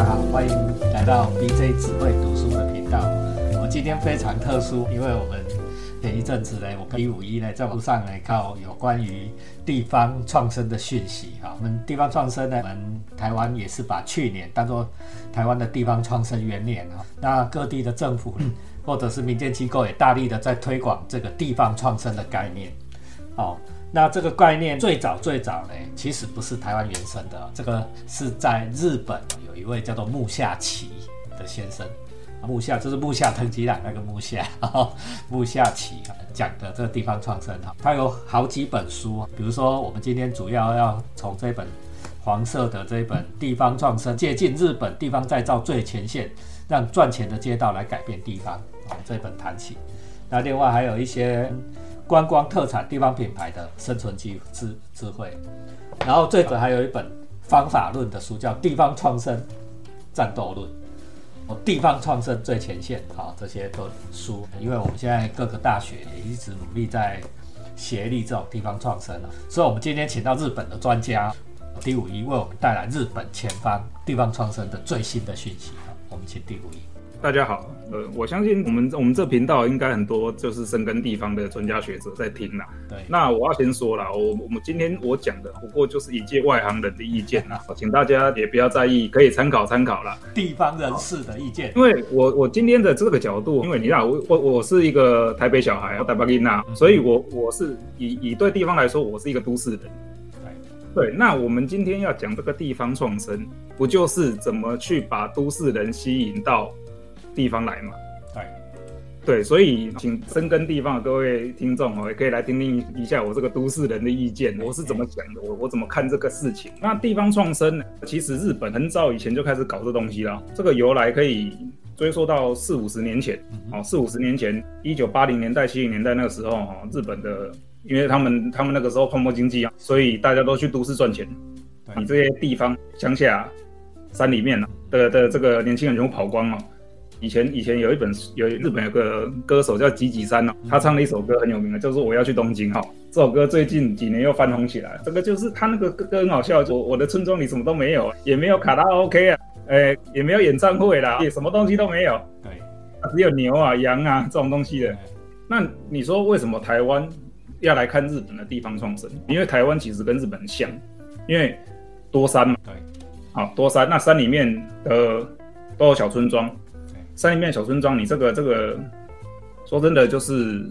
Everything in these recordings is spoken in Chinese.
家好，欢迎来到 BJ 智慧读书的频道。我今天非常特殊，因为我们前一阵子呢，我跟一五一呢在网上呢靠有关于地方创生的讯息哈。我们地方创生呢，我们台湾也是把去年当做台湾的地方创生元年啊。那各地的政府或者是民间机构也大力的在推广这个地方创生的概念，哦。那这个概念最早最早呢，其实不是台湾原生的，这个是在日本有一位叫做木下奇的先生，木下就是木下藤吉郎那个木下，木下奇讲的这个地方创生哈，他有好几本书，比如说我们今天主要要从这本黄色的这本地方创生，借鉴日本地方再造最前线，让赚钱的街道来改变地方啊这本谈起，那另外还有一些。观光特产、地方品牌的生存机智智慧，然后最后还有一本方法论的书，叫《地方创生战斗论》。哦，地方创生最前线，好，这些都书。因为我们现在各个大学也一直努力在协力这种地方创生啊，所以我们今天请到日本的专家第五一为我们带来日本前方地方创生的最新的讯息。我们请第五一。大家好，呃，我相信我们我们这频道应该很多就是深耕地方的专家学者在听啦。对，那我要先说了，我我们今天我讲的不过就是一介外行人的意见啦，请大家也不要在意，可以参考参考啦。地方人士的意见，因为我我今天的这个角度，因为你知道我我我是一个台北小孩，台北囡娜，所以我我是以以对地方来说，我是一个都市人。对，那我们今天要讲这个地方创生，不就是怎么去把都市人吸引到？地方来嘛，对，对，所以请深耕地方的各位听众哦，也可以来听听一下我这个都市人的意见，我是怎么想的，我我怎么看这个事情。那地方创生呢？其实日本很早以前就开始搞这东西了，这个由来可以追溯到四五十年前，哦，四五十年前，一九八零年代、七零年代那个时候，哈，日本的，因为他们他们那个时候泡沫经济啊，所以大家都去都市赚钱，你这些地方乡下山里面的的这个年轻人全部跑光了。以前以前有一本有日本有个歌手叫吉吉山哦，他唱了一首歌很有名的，就是我要去东京哈。这首歌最近几年又翻红起来，这个就是他那个歌很好笑，我我的村庄里什么都没有，也没有卡拉 OK 啊，哎也没有演唱会啦，也什么东西都没有，对，只有牛啊羊啊这种东西的。那你说为什么台湾要来看日本的地方创生？因为台湾其实跟日本像，因为多山嘛，对，好多山，那山里面的都有小村庄。山里面小村庄，你这个这个，说真的，就是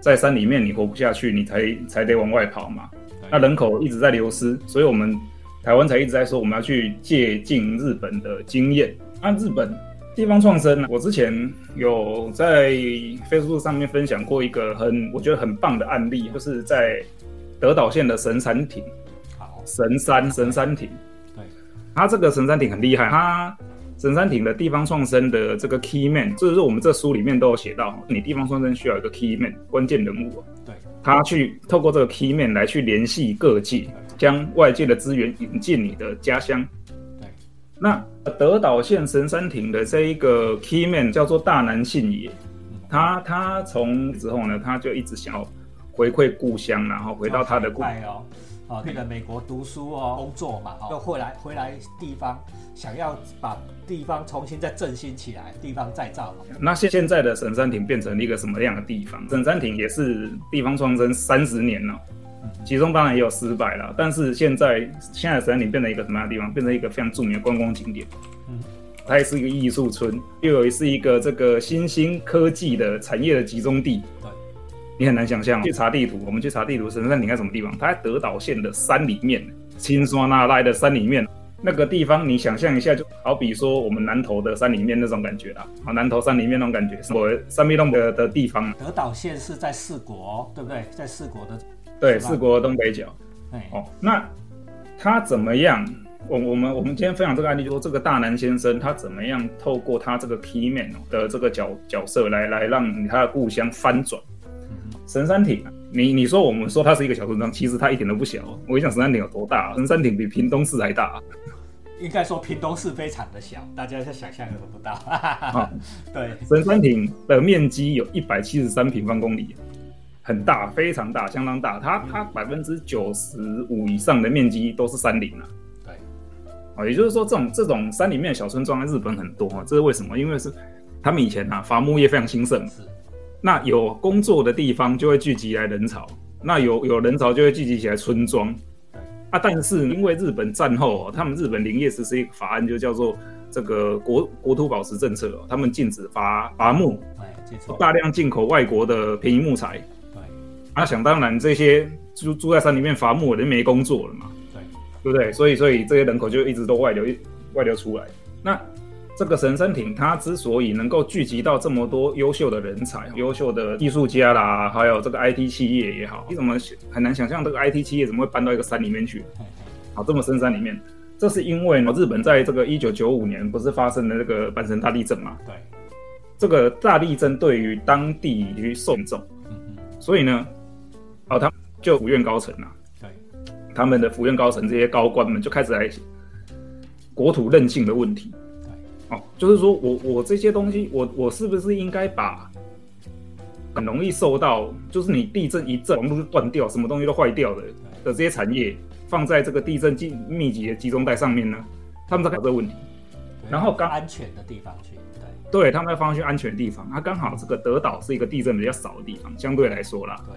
在山里面你活不下去，你才才得往外跑嘛。那人口一直在流失，所以我们台湾才一直在说我们要去借鉴日本的经验。按日本地方创生呢，我之前有在 Facebook 上面分享过一个很我觉得很棒的案例，就是在德岛县的神山町。好，神山神山町，对，它这个神山町很厉害，它。神山町的地方创生的这个 key man，就是我们这书里面都有写到，你地方创生需要一个 key man 关键人物，对，他去透过这个 key man 来去联系各界，将外界的资源引进你的家乡。对，那德岛县神山町的这一个 key man 叫做大南信也，他他从之后呢，他就一直想要回馈故乡，然后回到他的故乡。哦，那个美国读书哦，工作嘛，又回来回来地方，想要把地方重新再振兴起来，地方再造。那现现在的神山亭变成了一个什么样的地方？神山亭也是地方创生三十年了，其中当然也有失败了，但是现在现在神山亭变成一个什么样的地方？变成一个非常著名的观光景点。嗯，它也是一个艺术村，又有是一个这个新兴科技的产业的集中地。对。你很难想象，去查地图，我们去查地图，神山顶在什么地方？它在德岛县的山里面，青山那赖的山里面，那个地方你想象一下，就好比说我们南投的山里面那种感觉啦，啊，南投山里面那种感觉，我山壁洞的的地方。德岛县是在四国，对不对？在四国的，对，四国的东北角。哎，哦，那他怎么样？我我们我们今天分享这个案例，就说这个大南先生他怎么样透过他这个 key man 的这个角角色来来让他的故乡翻转。神山町，你你说我们说它是一个小村庄，其实它一点都不小。我跟你讲，神山町有多大？神山町比屏东市还大。应该说屏东市非常的小，大家在想象都不到。对，神山町的面积有一百七十三平方公里，很大，非常大，相当大。它它百分之九十五以上的面积都是山林啊。对，啊，也就是说，这种这种山里面的小村庄在日本很多啊，这是为什么？因为是他们以前啊伐木业非常兴盛，是那有工作的地方就会聚集来人潮，那有有人潮就会聚集起来村庄。对啊，但是因为日本战后、哦，他们日本林业实施一个法案，就叫做这个国国土保持政策哦，他们禁止伐伐木，哎，大量进口外国的便宜木材。对啊，想当然，这些住住在山里面伐木的人没工作了嘛，对对不对？所以所以这些人口就一直都外流外流出来。那这个神山町，它之所以能够聚集到这么多优秀的人才、优秀的艺术家啦，还有这个 IT 企业也好，你怎么很难想象这个 IT 企业怎么会搬到一个山里面去？嘿嘿啊，这么深山里面，这是因为呢，日本在这个一九九五年不是发生了这个阪神大地震嘛？对，这个大地震对于当地去受重，所以呢，哦，他们就府院高层啊，对他们的府院高层这些高官们就开始来国土韧性的问题。对，哦，就是说我我这些东西，我我是不是应该把很容易受到，就是你地震一震，网络就断掉，什么东西都坏掉的的这些产业，放在这个地震集密集的集中带上面呢？他们在搞这个问题，然后刚安全的地方去，对对他们要放去安全的地方，它刚好这个德岛是一个地震比较少的地方，相对来说啦，对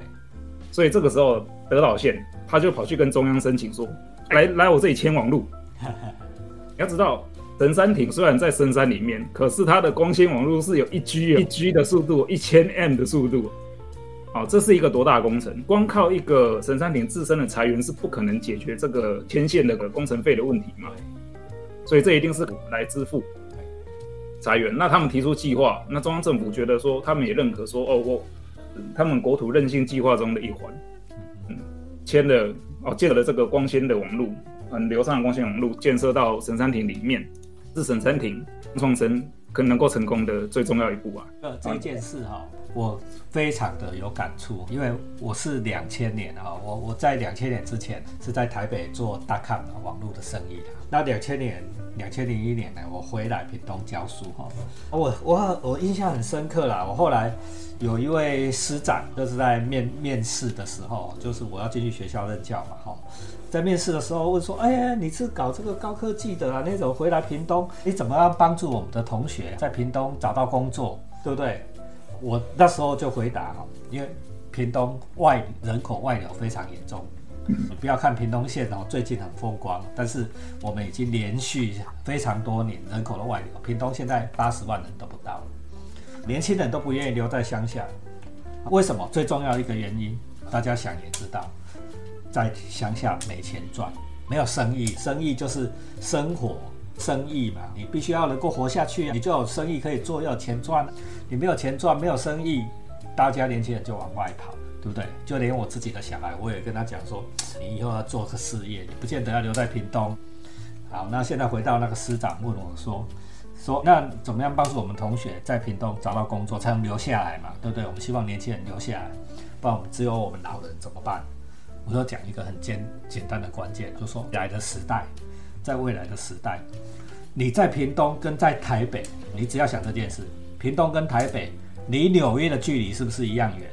所以这个时候德岛县他就跑去跟中央申请说，来来我这里牵网路。你要知道，神山町虽然在深山里面，可是它的光纤网络是有一 G 一 G 的速度，一千 M 的速度。好、这是一个多大工程？光靠一个神山町自身的裁员是不可能解决这个牵线的工程费的问题嘛？所以这一定是来支付裁员。那他们提出计划，那中央政府觉得说，他们也认可说，哦，我他们国土韧性计划中的一环，嗯，签了哦，建了这个光纤的网路，很流畅的光纤网路建设到神山亭里面，是神山町创生可能能够成功的最重要一步啊。呃，这件事哈、我非常的有感触，因为我是两千年啊、我我在两千年之前是在台北做大康网络的生意的。那两千年，两千零一年呢，我回来屏东教书哈、我我我印象很深刻啦。我后来有一位师长，就是在面面试的时候，就是我要进去学校任教嘛哈、在面试的时候问说：“哎呀，你是搞这个高科技的啊？你怎么回来屏东？你怎么样帮助我们的同学在屏东找到工作，对不对？”我那时候就回答哈，因为屏东外人口外流非常严重。你不要看屏东县哦，最近很风光，但是我们已经连续非常多年人口的外流，屏东现在八十万人都不到了，年轻人都不愿意留在乡下。为什么？最重要一个原因，大家想也知道，在乡下没钱赚，没有生意，生意就是生活。生意嘛，你必须要能够活下去，你就有生意可以做，要有钱赚。你没有钱赚，没有生意，大家年轻人就往外跑，对不对？就连我自己的小孩，我也跟他讲说，你以后要做个事业，你不见得要留在屏东。好，那现在回到那个师长问我说，说那怎么样帮助我们同学在屏东找到工作，才能留下来嘛，对不对？我们希望年轻人留下来，不然我们只有我们老人怎么办？我就讲一个很简简单的关键，就说来的时代，在未来的时代，你在屏东跟在台北，你只要想这件事，屏东跟台北离纽约的距离是不是一样远？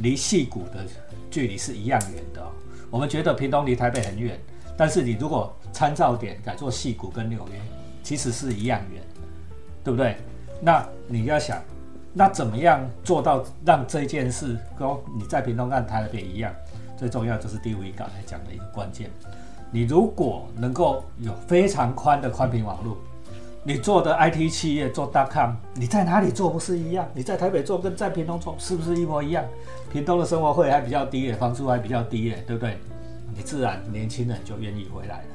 离戏谷的距离是一样远的、哦。我们觉得屏东离台北很远，但是你如果参照点改做戏谷跟纽约，其实是一样远，对不对？那你要想，那怎么样做到让这件事跟你在屏东跟台北一样？最重要就是第五一刚才讲的一个关键。你如果能够有非常宽的宽频网络，你做的 IT 企业做 .com，你在哪里做不是一样？你在台北做跟在屏东做是不是一模一样？屏东的生活费还比较低耶，房租还比较低耶，对不对？你自然年轻人就愿意回来了，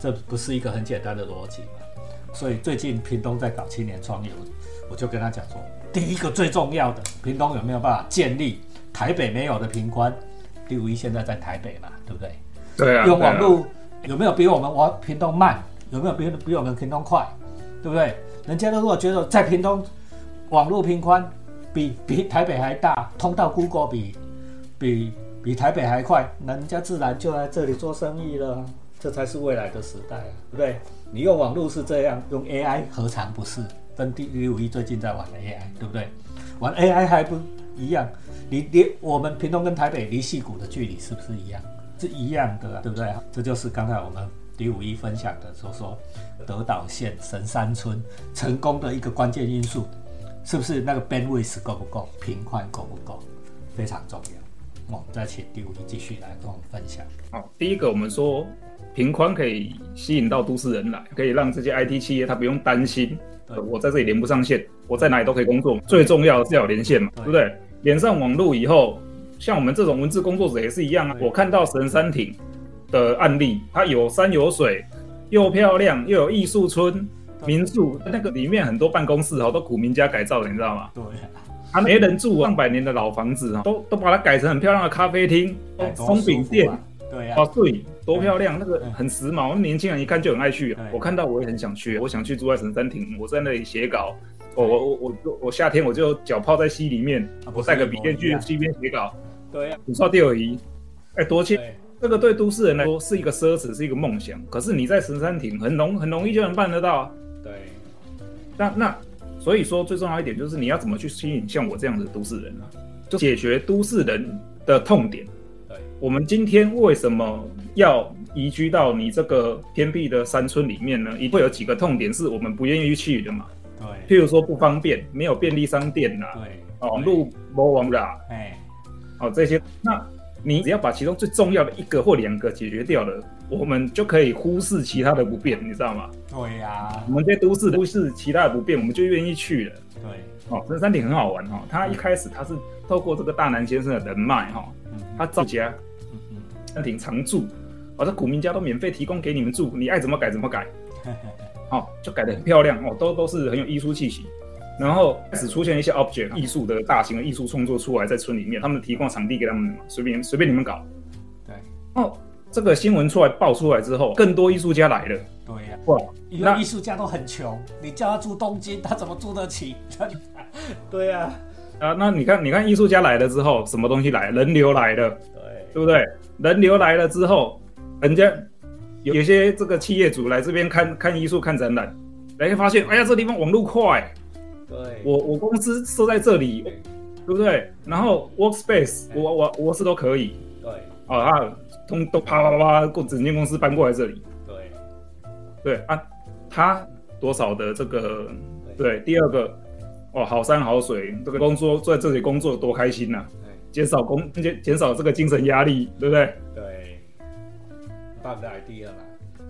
这不是一个很简单的逻辑吗？所以最近屏东在搞青年创业，我我就跟他讲说，第一个最重要的，屏东有没有办法建立台北没有的频宽？第五一现在在台北嘛，对不对？对啊，用网络有没有比我们网屏东慢？有没有比比我们屏东快？对不对？人家如果觉得在屏东网络频宽比 比台北还大，通到 Google 比比比台北还快，人家自然就来这里做生意了。这才是未来的时代啊，对不对？你用网络是这样，用 AI 何尝不是？跟第第五一最近在玩 AI，对不对？玩 AI 还不一样？离离我们屏东跟台北离戏谷的距离是不是一样？是一样的、对不对？这就是刚才我们第五一分享的，说说德岛县神山村成功的一个关键因素，是不是那个 bandwidth 够不够，频宽够不够，非常重要。我们再请第五一继续来跟我们分享。好，第一个我们说频宽可以吸引到都市人来，可以让这些 IT 企业它不用担心，我在这里连不上线，我在哪里都可以工作。最重要的是要连线嘛，对不对？连上网络以后，像我们这种文字工作者也是一样啊。我看到神山町的案例，它有山有水，又漂亮，又有艺术村民宿，那个里面很多办公室哦，都古民家改造的，你知道吗？对。他没人住，上百年的老房子啊，都都把它改成很漂亮的咖啡厅、松饼店，对呀，哦对，多漂亮，那个很时髦，年轻人一看就很爱去。我看到我也很想去，我想去住在神山亭，我在那里写稿，我我我我我夏天我就脚泡在溪里面，我带个笔电去溪边写稿。对呀，你说第二仪，哎多切，这个对都市人来说是一个奢侈，是一个梦想。可是你在神山亭很容很容易就能办得到。对，那那。所以说，最重要一点就是你要怎么去吸引像我这样的都市人啊，就解决都市人的痛点。对，我们今天为什么要移居到你这个偏僻的山村里面呢？一定会有几个痛点是我们不愿意去的嘛。对，譬如说不方便，没有便利商店呐。对，哦，路不网啦。哎，哦这些，那你只要把其中最重要的一个或两个解决掉了。我们就可以忽视其他的不便，你知道吗？对呀，我们在都市忽视其他的不便，我们就愿意去了。对，哦，这山顶很好玩哦。他一开始他是透过这个大南先生的人脉哈，他造家，山顶常住，哦，这古民家都免费提供给你们住，你爱怎么改怎么改，哦，就改的很漂亮哦，都都是很有艺术气息。然后开始出现一些 object 艺术的大型的艺术创作出来，在村里面，他们提供场地给他们，随便随便你们搞。对，哦。这个新闻出来爆出来之后，更多艺术家来了。对呀，哇，那艺术家都很穷，你叫他住东京，他怎么住得起？对呀，啊，那你看，你看艺术家来了之后，什么东西来？人流来了，对，不对？人流来了之后，人家有些这个企业主来这边看看艺术、看展览，来发现，哎呀，这地方网络快，对，我我公司设在这里，对不对？然后 workspace，我我我是都可以，对，啊。通都啪啪啪，过整间公司搬过来这里。对，对啊，他多少的这个对，第二个哦，好山好水，这个工作在这里工作多开心呐！减少工减减少这个精神压力，对不对？对，办的 idea 嘛，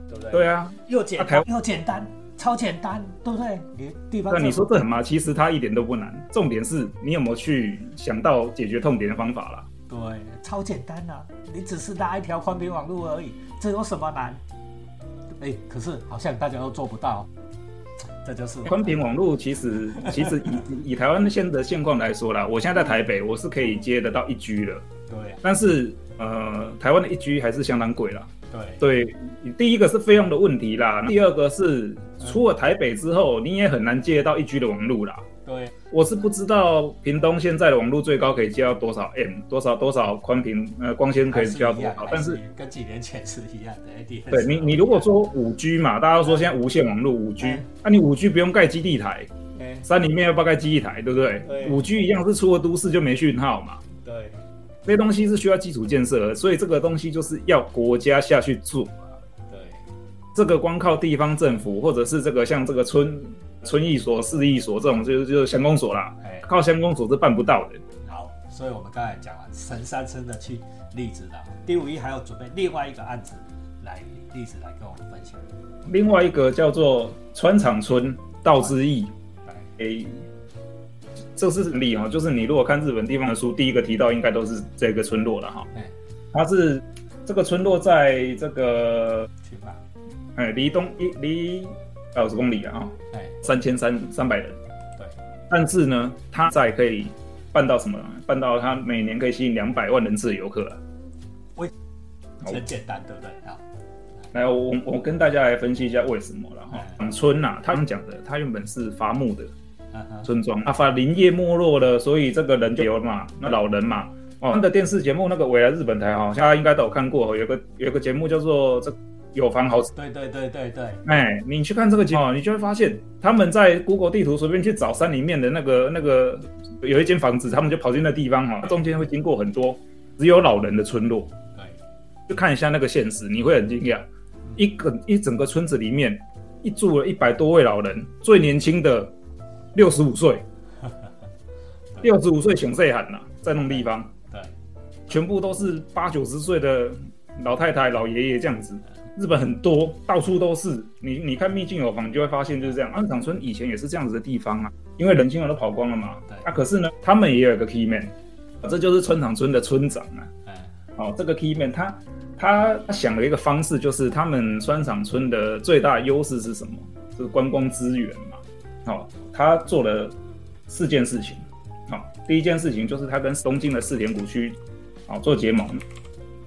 对不对？对啊，又简单又简单，超简单，对不对？你地方那你说这很麻，其实它一点都不难，重点是你有没有去想到解决痛点的方法啦。对，超简单啊！你只是拉一条宽频网络而已，这有什么难？哎，可是好像大家都做不到。这就是宽频网络，其实其实以以台湾现在的现况来说啦，我现在在台北，我是可以接得到一 G 的。对。但是呃，台湾的一 G 还是相当贵啦。对。对，第一个是费用的问题啦，第二个是出了台北之后，你也很难接得到一 G 的网络啦。对，我是不知道屏东现在的网络最高可以接到多少 M，多少多少宽频呃光纤可以接到多少，但是跟几年前是一样的。对你，你如果说五 G 嘛，大家都说现在无线网络五 G，那你五 G 不用盖基地台，山里面要不要盖基地台，对不对？五 G 一样是出了都市就没讯号嘛。对，这些东西是需要基础建设，所以这个东西就是要国家下去做。对，这个光靠地方政府或者是这个像这个村。村役所、市役所这种就是就是乡公所啦，靠乡公所是办不到的。好，所以我们刚才讲了神山村的去例子了，第五一还要准备另外一个案子来例子来跟我们分享。另外一个叫做川场村道之义，哎，这是例哈，就是你如果看日本地方的书，第一个提到应该都是这个村落了哈。它是这个村落在这个，哎，离东一离。二十公里啊，哎，三千三三百人，对，但是呢，它在可以办到什么？办到它每年可以吸引两百万人次的游客。为很简单，对不对？好，来，我我跟大家来分析一下为什么了哈。长村呐，他们讲的，它原本是伐木的村庄，啊，伐林业没落了，所以这个人就有了嘛，那老人嘛，哦，他的电视节目那个未来日本台哈，大家应该都有看过，有个有个节目叫做这。有房好，对对对对对，哎，你去看这个节目，你就会发现他们在 Google 地图随便去找山里面的那个那个有一间房子，他们就跑进那地方哈，中间会经过很多只有老人的村落，对，就看一下那个现实，你会很惊讶，一个一整个村子里面，一住了一百多位老人，最年轻的六十五岁，六十五岁熊岁喊呐，在那种地方，对，全部都是八九十岁的老太太、老爷爷这样子。日本很多，到处都是。你你看秘境有房，你就会发现就是这样。安长村以前也是这样子的地方啊，因为人亲人都跑光了嘛。对。啊，可是呢，他们也有一个 key man，这就是村长村的村长啊。哎。哦，这个 key man 他他他想了一个方式，就是他们川长村的最大优势是什么？就是观光资源嘛。好，他做了四件事情。好，第一件事情就是他跟东京的四田谷区，好做结盟。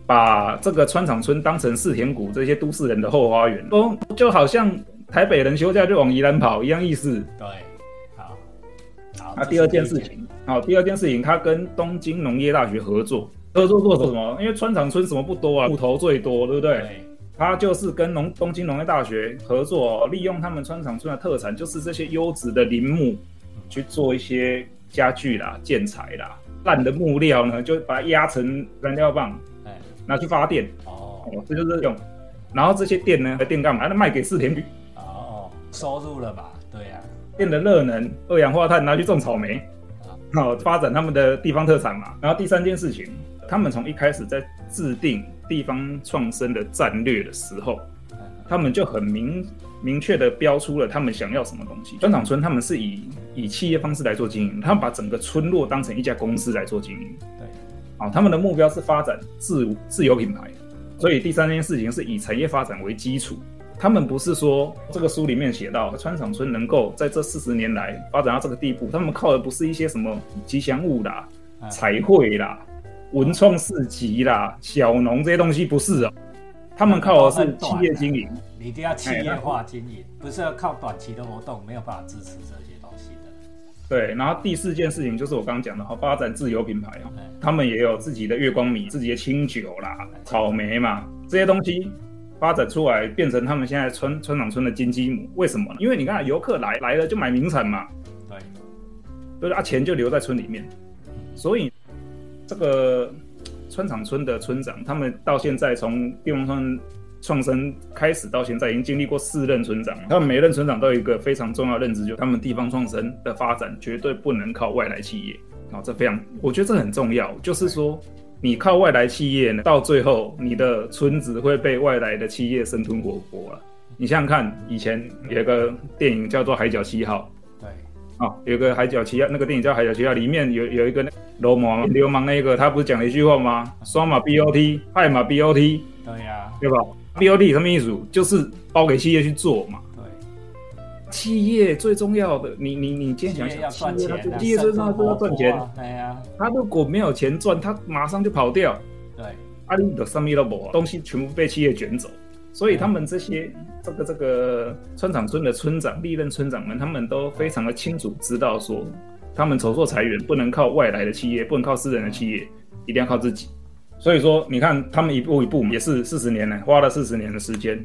把这个川场村当成四田谷这些都市人的后花园，哦就好像台北人休假就往宜兰跑一样意思。对，好，好。那第二件事情，好，第二件事情，他跟东京农业大学合作，合作做什么？因为川场村什么不多啊，木头最多，对不对？对。他就是跟农东京农业大学合作，利用他们川场村的特产，就是这些优质的林木，去做一些家具啦、建材啦。烂的木料呢，就把它压成燃料棒。拿去发电哦，这就是用，然后这些电呢，电干嘛？那卖给四田局哦，收入了吧？对呀，电的热能、二氧化碳拿去种草莓，好发展他们的地方特产嘛。然后第三件事情，他们从一开始在制定地方创生的战略的时候，他们就很明明确的标出了他们想要什么东西。砖厂村他们是以以企业方式来做经营，他们把整个村落当成一家公司来做经营。对。啊，他们的目标是发展自自有品牌，所以第三件事情是以产业发展为基础。他们不是说这个书里面写到川场村能够在这四十年来发展到这个地步，他们靠的不是一些什么吉祥物啦、彩绘啦、文创市集啦、小农这些东西，不是哦。他们靠的是企业经营，你一定要企业化经营，不是要靠短期的活动，没有办法支持这些。对，然后第四件事情就是我刚刚讲的哈，发展自有品牌啊，他们也有自己的月光米、自己的清酒啦、草莓嘛，这些东西发展出来，变成他们现在村村长村的金鸡母。为什么？因为你看游客来来了就买名产嘛，对，对啊，钱就留在村里面，所以这个村长村的村长，他们到现在从地方村。创生开始到现在，已经经历过四任村长，他们每任村长都有一个非常重要的认知，就他们地方创生的发展绝对不能靠外来企业。啊，这非常，我觉得这很重要。就是说，你靠外来企业呢，到最后你的村子会被外来的企业生吞活剥了。你想想看，以前有个电影叫做《海角七号》，对，啊，有个《海角七号》，那个电影叫《海角七号》，里面有有一个流氓，流氓那个他不是讲了一句话吗？双马 BOT，爱马 BOT，对呀，对吧？BOD 什么意思？就是包给企业去做嘛。对，企业最重要的，你你你今天想想，企业企业最重要是要赚钱。对呀，他如果没有钱赚，他马上就跑掉。对，阿里的什么都没，东西全部被企业卷走。所以他们这些这个这个村长村的村长、历任村长们，他们都非常的清楚知道说，他们筹措财源不能靠外来的企业，不能靠私人的企业，一定要靠自己。所以说，你看他们一步一步也是四十年呢，花了四十年的时间，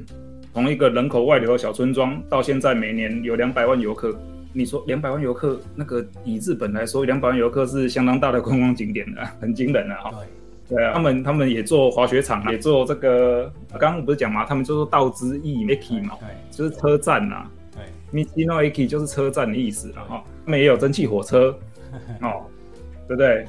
从一个人口外流的小村庄，到现在每年有两百万游客。你说两百万游客，那个以日本来说，两百万游客是相当大的观光景点的，很惊人的哈。对，对啊，他们他们也做滑雪场，也做这个，刚刚不是讲嘛，他们就说道之驿 Miki 嘛，对，就是车站呐。对，Mikino Aki 就是车站的意思了哈。他们也有蒸汽火车，哦，对不对？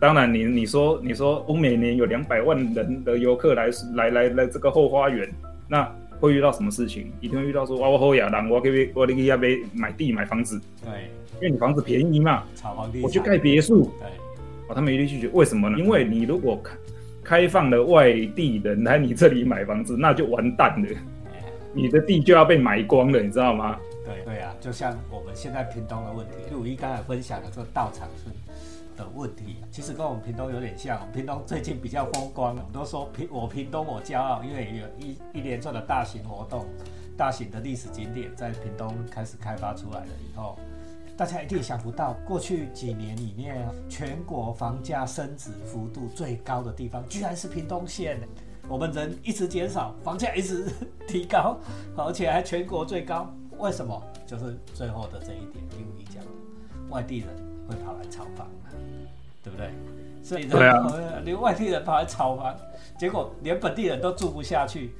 当然，你你说你说，我每年有两百万人的游客来来来来这个后花园，那会遇到什么事情？一定会遇到说，哇，我后亚当，我可以我可以要被买地买房子，对，因为你房子便宜嘛，炒房地，我去盖别墅，对，哦，他们一律拒绝，为什么呢？因为你如果开开放了外地人来你这里买房子，那就完蛋了，你的地就要被买光了，你知道吗？对对啊，就像我们现在屏东的问题，就我一刚才分享的这个道场村。的问题其实跟我们屏东有点像，屏东最近比较风光，我们都说屏我屏东我骄傲，因为有一一连串的大型活动、大型的历史景点在屏东开始开发出来了以后，大家一定想不到，过去几年里面全国房价升值幅度最高的地方，居然是屏东县。我们人一直减少，房价一直提高，而且还全国最高，为什么？就是最后的这一点，因为你讲外地人会跑来炒房。对不对？所以连外地人跑来炒房，结果连本地人都住不下去。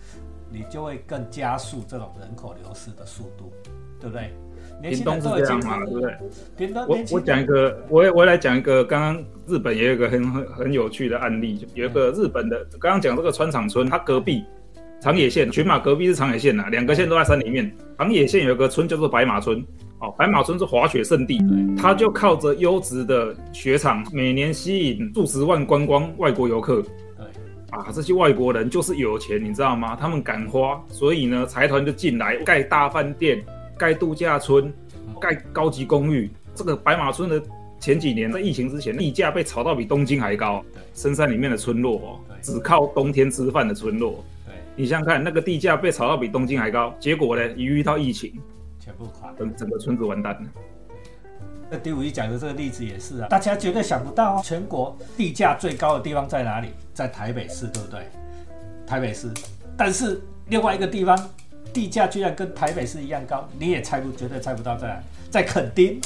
你就会更加速这种人口流失的速度，对不对？年屏东是轻人都已经这样嘛，对不对？屏东我我讲一个，我也我也来讲一个，刚刚日本也有一个很很很有趣的案例，就有一个日本的，刚刚讲这个川场村，它隔壁长野县，群马隔壁是长野县呐、两个县都在山里面。长野县有一个村叫做白马村，哦，白马村是滑雪圣地，对它就靠着优质的雪场，每年吸引数十万观光外国游客。对啊，这些外国人就是有钱，你知道吗？他们敢花，所以呢，财团就进来盖大饭店、盖度假村、盖高级公寓。这个白马村的前几年在疫情之前，地价被炒到比东京还高对。深山里面的村落哦，只靠冬天吃饭的村落，对，你想想看，那个地价被炒到比东京还高，结果呢，一遇到疫情，全部垮。整整个村子完蛋了。那第五一讲的这个例子也是啊，大家绝对想不到哦，全国地价最高的地方在哪里？在台北市，对不对？台北市，但是另外一个地方地价居然跟台北市一样高，你也猜不，绝对猜不到在哪，在垦丁，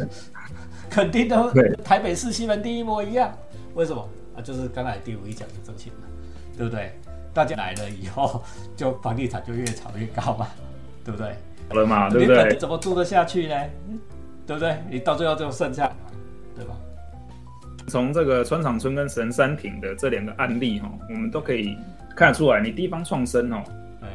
垦丁的对台北市西门町一模一样，为什么啊？就是刚才第五一讲的这情嘛，对不对？大家来了以后，就房地产就越炒越高嘛，对不对？好了嘛，对不对你？怎么住得下去呢？对不对？你到最后就剩下，对吧？从这个川场村跟神山町的这两个案例哈、我们都可以看得出来，你地方创生哦，对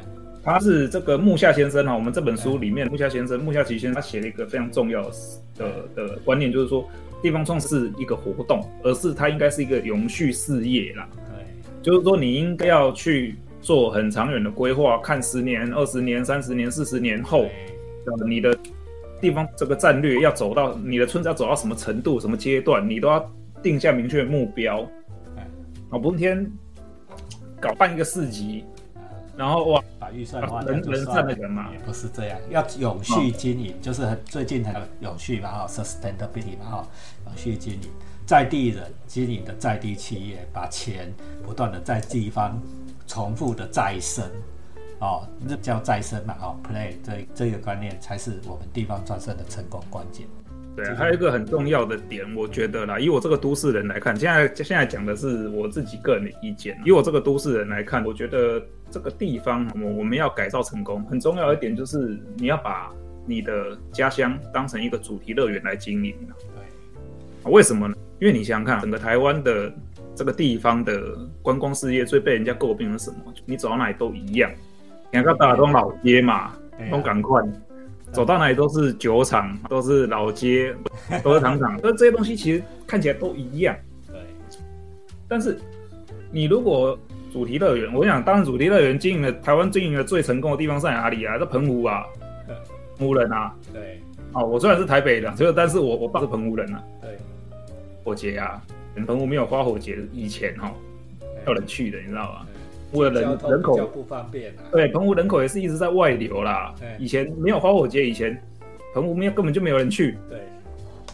他是这个木下先生哈，我们这本书里面木下先生木下奇先生他写了一个非常重要的的的观念，就是说地方创生是一个活动，而是它应该是一个永续事业啦。对就是说你应该要去做很长远的规划，看十年、二十年、三十年、四十年后，呃你的地方这个战略要走到你的村子要走到什么程度、什么阶段，你都要定下明确的目标。哎啊，不是天搞办一个市集，啊然后哇，把预算花人人掉就算了占了人嘛也不是这样，要永续经营，就是很最近很永续嘛哈，sustainability 嘛哈，永续经营，在地人经营的在地企业，把钱不断的在地方重复的再生，哦，那叫再生嘛哦，play 这这个观念才是我们地方创生的成功关键。对，还有一个很重要的点，我觉得啦，以我这个都市人来看，现在现在讲的是我自己个人的意见。以我这个都市人来看，我觉得这个地方我我们要改造成功，很重要一点就是你要把你的家乡当成一个主题乐园来经营啊对啊为什么呢？因为你想想看，整个台湾的这个地方的观光事业最被人家诟病的是什么？你走到哪里都一样，你看大东老街嘛，对啊东港快。走到哪里都是酒厂，都是老街，都是糖厂，那这些东西其实看起来都一样。对但是你如果主题乐园，我想当然主题乐园经营的台湾经营的最成功的地方在哪里啊？在澎湖啊，澎湖人啊。对哦，我虽然是台北的，这个但是我我爸是澎湖人啊。对我姐啊，澎湖没有花火节以前哈、哦，有人去的，你知道吗？为了人人口不方便啊。对，澎湖人口也是一直在外流啦对。以前没有花火节，以前澎湖没有根本就没有人去。对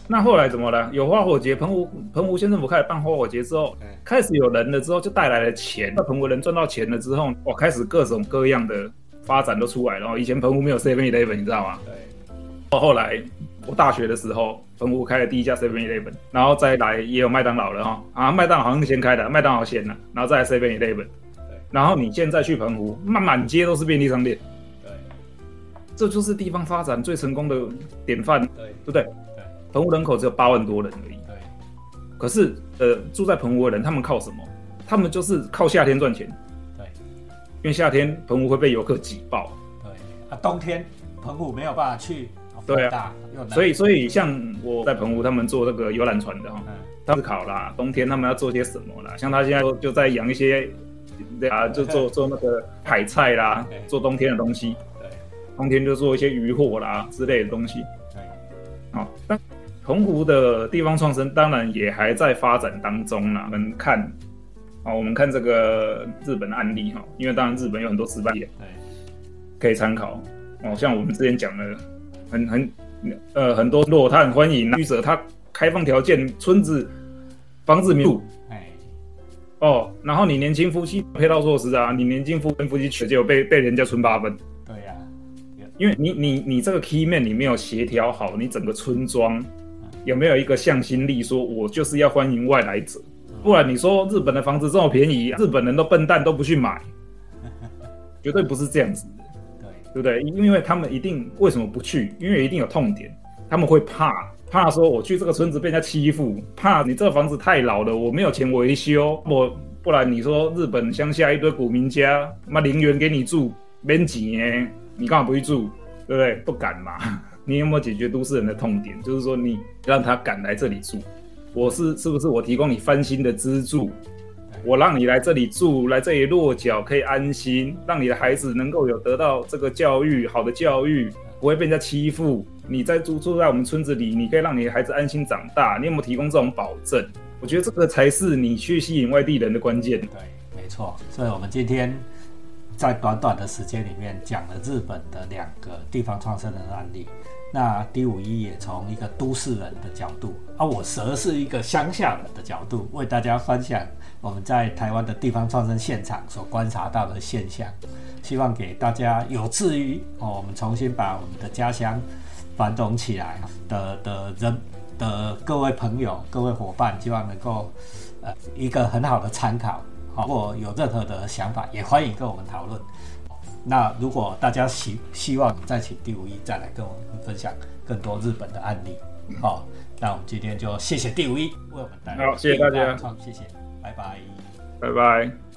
那后来怎么了？有花火节，澎湖澎湖县政府开始办花火节之后，哎开始有人了之后，就带来了钱。那澎湖人赚到钱了之后，哇，开始各种各样的发展都出来了。哦以前澎湖没有 Seven Eleven，你知道吗？对到后来我大学的时候，澎湖开了第一家 Seven Eleven，然后再来也有麦当劳了哈。啊，麦当劳好像先开的，麦当劳先了，然后再来 Seven Eleven。然后你现在去澎湖，满满街都是便利商店，对这就是地方发展最成功的典范，对对不对？对澎湖人口只有八万多人而已。对可是，呃，住在澎湖的人，他们靠什么？他们就是靠夏天赚钱，对因为夏天澎湖会被游客挤爆，对啊，冬天澎湖没有办法去，对啊所以，所以像我在澎湖，他们做那个游览船的哈，嗯他考啦，冬天他们要做些什么啦？像他现在就就在养一些，啊，就做 做那个海菜啦，做冬天的东西，对冬天就做一些渔获啦之类的东西。对好，但澎湖的地方创生当然也还在发展当中啦。我们看，啊，我们看这个日本的案例哈，因为当然日本有很多失败点对可以参考哦。像我们之前讲的，很很呃很多落他很欢迎。居者，他开放条件，村子房子民宿。哎。哦，然后你年轻夫妻配套措施啊，你年轻夫跟夫妻娶，结果被被人家村八分。对呀因为你你你这个 key man 你没有协调好，你整个村庄有没有一个向心力，说我就是要欢迎外来者，不然你说日本的房子这么便宜，日本人都笨蛋都不去买，绝对不是这样子。的，对不对？因为他们一定为什么不去？因为一定有痛点，他们会怕，怕说我去这个村子被人家欺负，怕你这个房子太老了，我没有钱维修，我不然你说日本乡下一堆古民家，妈零元给你住，没钱哎，你干嘛不去住？对不对？不敢嘛？你有没有解决都市人的痛点？就是说你让他敢来这里住，我是是不是我提供你翻新的资助？我让你来这里住，来这里落脚，可以安心，让你的孩子能够有得到这个教育，好的教育，不会被人家欺负。你在住住在我们村子里，你可以让你的孩子安心长大。你有没有提供这种保证？我觉得这个才是你去吸引外地人的关键。对，没错。所以我们今天在短短的时间里面讲了日本的两个地方创生的案例。那第五一也从一个都市人的角度，而我蛇是一个乡下人的角度，为大家分享我们在台湾的地方创生现场所观察到的现象，希望给大家有志于哦，我们重新把我们的家乡繁荣起来的的人的各位朋友、各位伙伴，希望能够呃一个很好的参考。好，如果有任何的想法，也欢迎跟我们讨论。那如果大家希希望再请第五一再来跟我们分享更多日本的案例，好，那我们今天就谢谢第五一为我们带来。好，谢谢大家，谢谢，拜拜，拜拜。